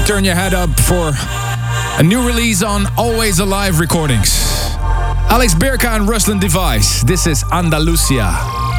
Now turn your head up for a new release on Always Alive Recordings. Alex Byrka and Ruslan Device. This is Andalucia.